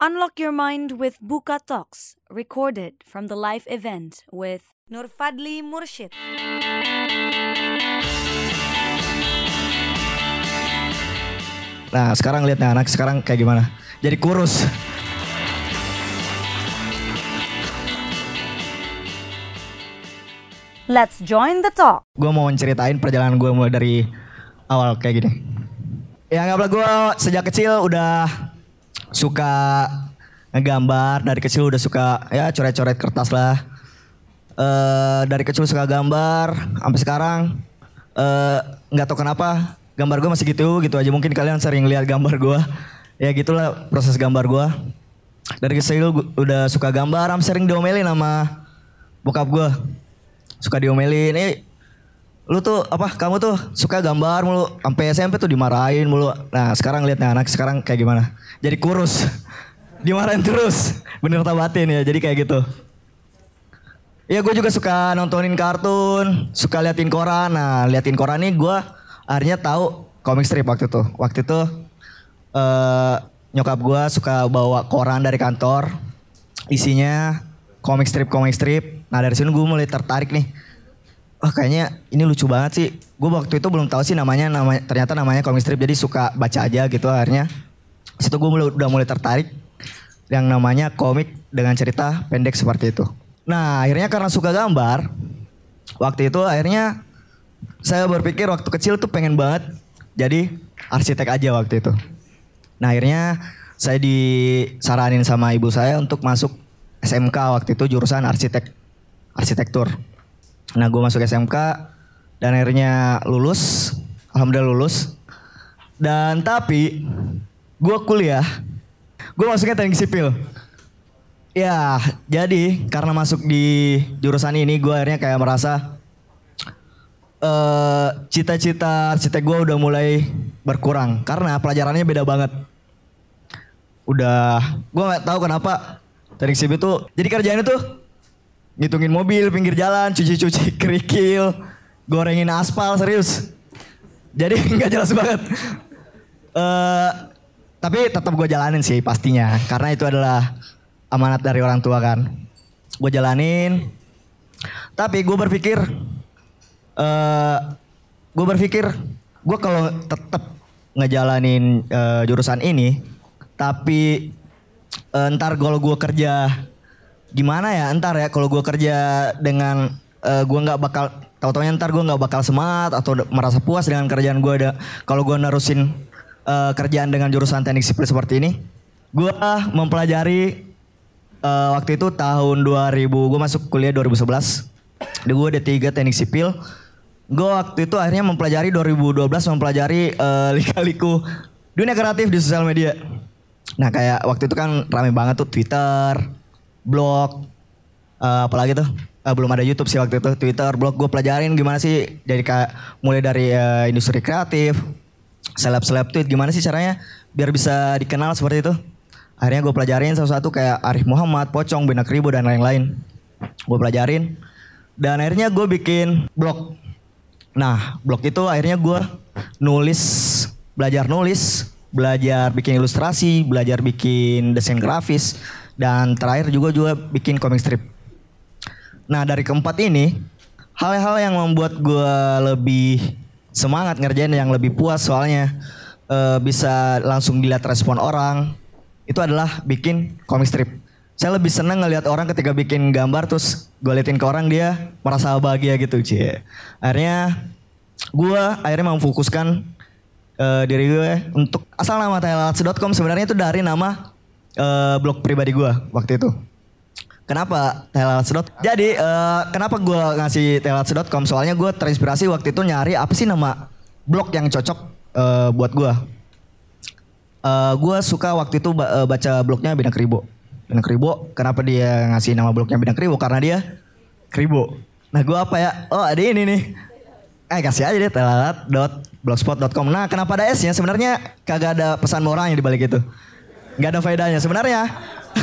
Unlock your mind with Buka Talks, recorded from the live event with Nur Fadli Murshid. Nah sekarang lihat nih anak sekarang kayak gimana. Jadi kurus. Let's join the talk. Gue mau ceritain perjalanan gue mulai dari awal kayak gini. Ya anggaplah gue sejak kecil udah suka ngegambar. Dari kecil udah suka ya coret-coret kertas lah. Eh dari kecil suka gambar. Sampai sekarang eh, nggak tahu kenapa gambar gue masih gitu gitu aja. Mungkin kalian sering lihat gambar gue. Ya gitulah proses gambar gue. Dari kecil udah suka gambar. Am sering diomelin sama bokap gue suka diomelin eh lu tuh apa kamu tuh suka gambar mulu sampai SMP tuh dimarahin mulu. Nah sekarang lihat anak sekarang kayak gimana? Jadi kurus. Dimarahin terus. Bener tabatin ya jadi kayak gitu. Ya gue juga suka nontonin kartun suka liatin koran. Nah liatin koran nih gue akhirnya tahu komik strip waktu itu. Waktu itu eh nyokap gue suka bawa koran dari kantor. Isinya komik strip komik strip. Nah dari sini gue mulai tertarik nih Wah kayaknya ini lucu banget sih. Gue waktu itu belum tahu sih namanya, namanya ternyata namanya komik strip jadi suka baca aja gitu akhirnya. Situ gue mulai, udah mulai tertarik yang namanya komik dengan cerita pendek seperti itu. Nah akhirnya karena suka gambar, waktu itu akhirnya saya berpikir waktu kecil tuh pengen banget jadi arsitek aja waktu itu. Nah akhirnya saya disaranin sama ibu saya untuk masuk SMK waktu itu jurusan arsitek arsitektur. Nah gue masuk SMK dan akhirnya lulus, alhamdulillah lulus. Dan tapi gue kuliah, gue masuknya teknik sipil. Ya jadi karena masuk di jurusan ini gue akhirnya kayak merasa eh cita-cita arsitek gue udah mulai berkurang karena pelajarannya beda banget. Udah, gue nggak tahu kenapa teknik sipil tuh jadi kerjaan itu ngitungin mobil pinggir jalan, cuci-cuci kerikil, gorengin aspal serius. Jadi nggak jelas banget. eh tapi tetap gue jalanin sih pastinya, karena itu adalah amanat dari orang tua kan. Gue jalanin. Tapi gue berpikir, eh gue berpikir, gue kalau tetap ngejalanin eh, jurusan ini, tapi eh, ntar kalau gue kerja gimana ya ntar ya kalau gue kerja dengan eh, gue nggak bakal tahu-taunya ntar gue nggak bakal semangat atau merasa puas dengan kerjaan gue ada kalau gue nerusin eh, kerjaan dengan jurusan teknik sipil seperti ini gue mempelajari eh, waktu itu tahun 2000 gue masuk kuliah 2011 di gue ada tiga teknik sipil gue waktu itu akhirnya mempelajari 2012 mempelajari eh, lika-liku dunia kreatif di sosial media. Nah kayak waktu itu kan rame banget tuh Twitter blog eh, apalagi tuh? Eh, belum ada YouTube sih waktu itu Twitter blog gue pelajarin gimana sih kayak mulai dari eh, industri kreatif seleb seleb tweet gimana sih caranya biar bisa dikenal seperti itu. Akhirnya gue pelajarin satu-satu kayak Arif Muhammad Pocong Benak Ribu dan lain-lain. Gue pelajarin dan akhirnya gue bikin blog. Nah blog itu akhirnya gue nulis belajar nulis belajar bikin ilustrasi belajar bikin desain grafis dan terakhir juga juga bikin comic strip Nah dari keempat ini hal-hal yang membuat gue lebih semangat ngerjain yang lebih puas soalnya eh, bisa langsung dilihat respon orang itu adalah bikin comic strip. Saya lebih seneng ngelihat orang ketika bikin gambar terus gue liatin ke orang dia merasa bahagia gitu cie. Akhirnya gue akhirnya memfokuskan eh, diri gue untuk asal nama thailand's.com sebenarnya itu dari nama eh, blog pribadi gue waktu itu. Kenapa Tailatsu.com? Jadi eh, kenapa gue ngasih Tailatsu.com? Soalnya gue terinspirasi waktu itu nyari apa sih nama blog yang cocok eh, buat gue. Eh gue suka waktu itu ba- baca blognya Bidang Kribo. Bidang Kribo, kenapa dia ngasih nama blognya Bidang Kribo? Karena dia Kribo. Nah gue apa ya? Oh ada ini nih. Eh kasih aja deh telat.blogspot.com. Nah kenapa ada S-nya? Sebenarnya kagak ada pesan moralnya di balik itu. Nggak ada faedahnya. Sebenarnya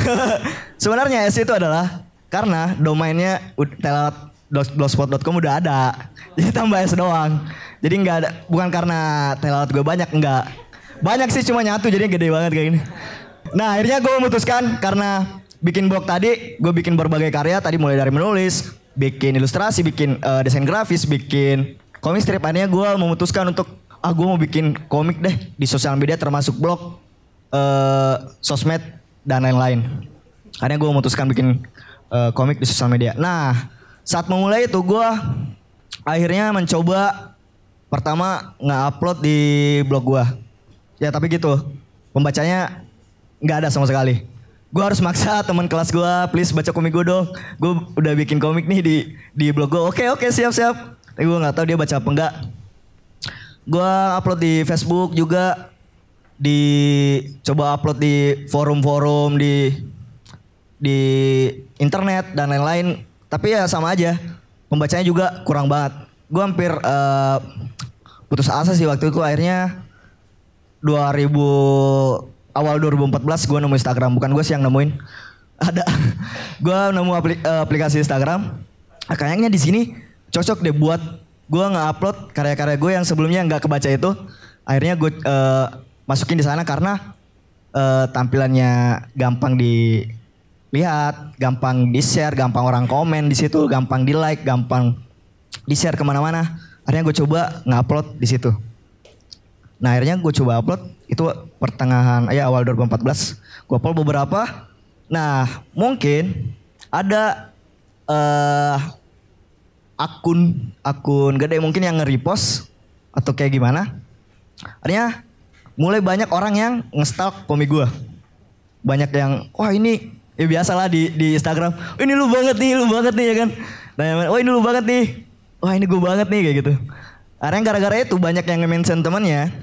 sebenarnya S itu adalah karena domainnya ud- telat.blogspot.com udah ada. Jadi tambah S doang. Jadi nggak ada bukan karena telat gue banyak enggak. Banyak sih cuma nyatu jadi gede banget kayak gini. Nah akhirnya gue memutuskan karena bikin blog tadi, gue bikin berbagai karya tadi mulai dari menulis, bikin ilustrasi, bikin uh, desain grafis, bikin komik strip. Akhirnya gue memutuskan untuk ah gue mau bikin komik deh di sosial media termasuk blog, uh, sosmed dan lain-lain. Akhirnya gue memutuskan bikin uh, komik di sosial media. Nah saat memulai itu gue akhirnya mencoba pertama nggak upload di blog gue. Ya tapi gitu, pembacanya nggak ada sama sekali gue harus maksa teman kelas gue please baca komik gue dong gue udah bikin komik nih di di blog gue oke oke siap siap tapi gue nggak tahu dia baca apa enggak gue upload di Facebook juga di coba upload di forum-forum di di internet dan lain-lain. Tapi ya sama aja pembacanya juga kurang banget. Gue hampir uh, putus asa sih waktu itu. Akhirnya 2000 awal 2014 gue nemu Instagram. Bukan gue sih yang nemuin. Ada gue nemu uh, aplikasi Instagram. Ah, kayaknya di sini cocok deh buat gue nge-upload karya-karya gue yang sebelumnya nggak kebaca itu. Akhirnya gue uh, masukin di sana karena uh, tampilannya gampang dilihat gampang di share gampang orang komen di situ gampang di like gampang di share ke mana-mana akhirnya gue coba nge-upload di situ Nah akhirnya gue coba upload itu pertengahan ya awal 2014 gue upload beberapa. Nah mungkin ada uh, akun akun gede mungkin yang nge-repost atau kayak gimana. Akhirnya mulai banyak orang yang nge-stalk komik gue. Banyak yang wah ini ya biasalah di di Instagram. Ini lu banget nih, lu banget nih ya kan. Nah, oh ini lu banget nih. Wah ini gue banget nih kayak gitu. Akhirnya gara-gara itu banyak yang nge-mention temannya.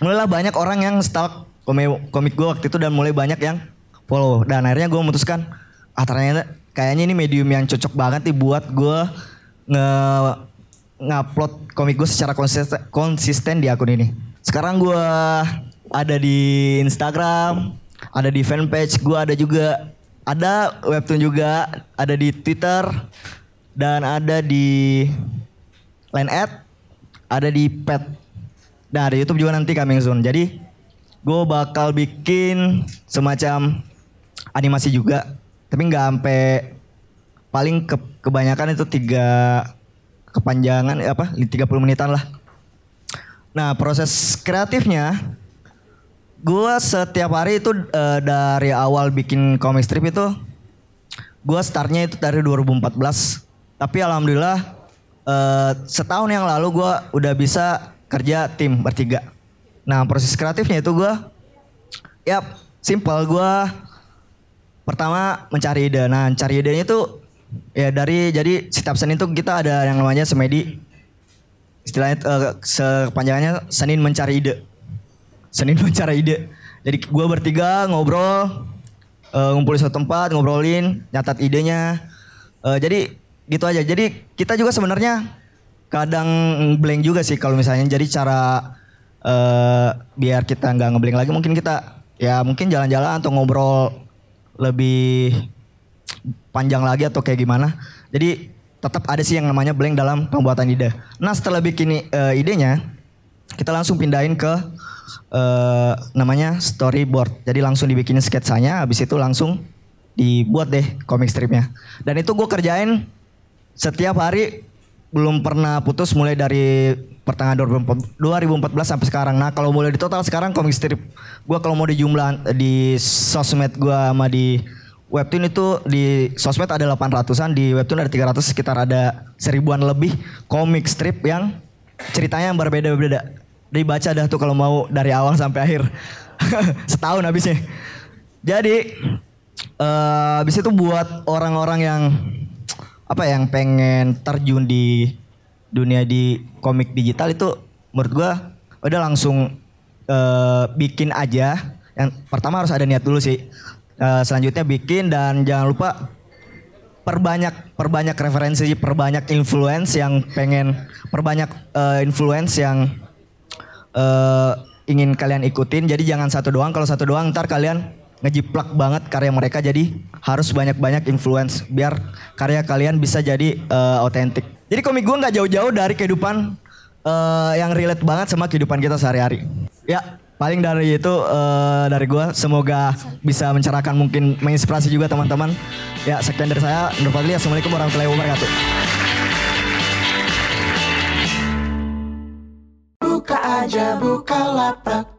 Mulailah banyak orang yang stalk komik, komik gue waktu itu dan mulai banyak yang follow. Dan akhirnya gue memutuskan, ah ternyata kayaknya ini medium yang cocok banget nih buat gue nge ngupload komik gue secara konsisten, konsisten di akun ini. Sekarang gue ada di Instagram, ada di fanpage, gue ada juga ada webtoon juga, ada di Twitter dan ada di Line Ad ada di Pet. Nah di YouTube juga nanti coming soon. Jadi gue bakal bikin semacam animasi juga, tapi nggak sampai paling ke, kebanyakan itu tiga kepanjangan apa 30 menitan lah. Nah proses kreatifnya gue setiap hari itu uh, dari awal bikin comic strip itu gue startnya itu dari 2014 tapi alhamdulillah uh, setahun yang lalu gue udah bisa kerja tim bertiga. Nah proses kreatifnya itu gue, ya simple gue pertama mencari ide. Nah cari idenya itu ya dari jadi setiap Senin itu kita ada yang namanya semedi istilahnya uh, sepanjangannya Senin mencari ide. Senin mencari ide. Jadi gue bertiga ngobrol, uh, ngumpul di satu tempat, ngobrolin, nyatat idenya. Uh, jadi gitu aja. Jadi kita juga sebenarnya kadang blank juga sih kalau misalnya jadi cara uh, biar kita nggak ngeblank lagi mungkin kita ya mungkin jalan-jalan atau ngobrol lebih panjang lagi atau kayak gimana. Jadi tetap ada sih yang namanya blank dalam pembuatan ide. Nah setelah bikin uh, idenya kita langsung pindahin ke uh, namanya storyboard. Jadi langsung dibikin sketsanya, habis itu langsung dibuat deh komik stripnya. Dan itu gue kerjain setiap hari belum pernah putus mulai dari pertengahan 2014 sampai sekarang. Nah kalau mulai di total sekarang komik strip gue kalau mau di jumlah di sosmed gue sama di webtoon itu di sosmed ada 800an di webtoon ada 300 sekitar ada seribuan lebih komik strip yang ceritanya yang berbeda-beda. Dibaca dah tuh kalau mau dari awal sampai akhir setahun habisnya. Jadi uh, habis itu buat orang-orang yang apa yang pengen terjun di dunia di komik digital itu menurut gua udah langsung uh, bikin aja. Yang pertama harus ada niat dulu sih. Uh, selanjutnya bikin dan jangan lupa perbanyak perbanyak referensi, perbanyak influence yang pengen perbanyak uh, influence yang uh, ingin kalian ikutin. Jadi jangan satu doang. Kalau satu doang ntar kalian ngejiplak banget karya mereka jadi harus banyak-banyak influence biar karya kalian bisa jadi otentik. Uh, jadi komik gue nggak jauh-jauh dari kehidupan uh, yang relate banget sama kehidupan kita sehari-hari. Ya, paling dari itu eh, dari gua semoga bisa mencerahkan mungkin menginspirasi juga teman-teman. Ya sekian dari saya. Nur Fadli assalamualaikum warahmatullahi wabarakatuh. Buka aja buka lapak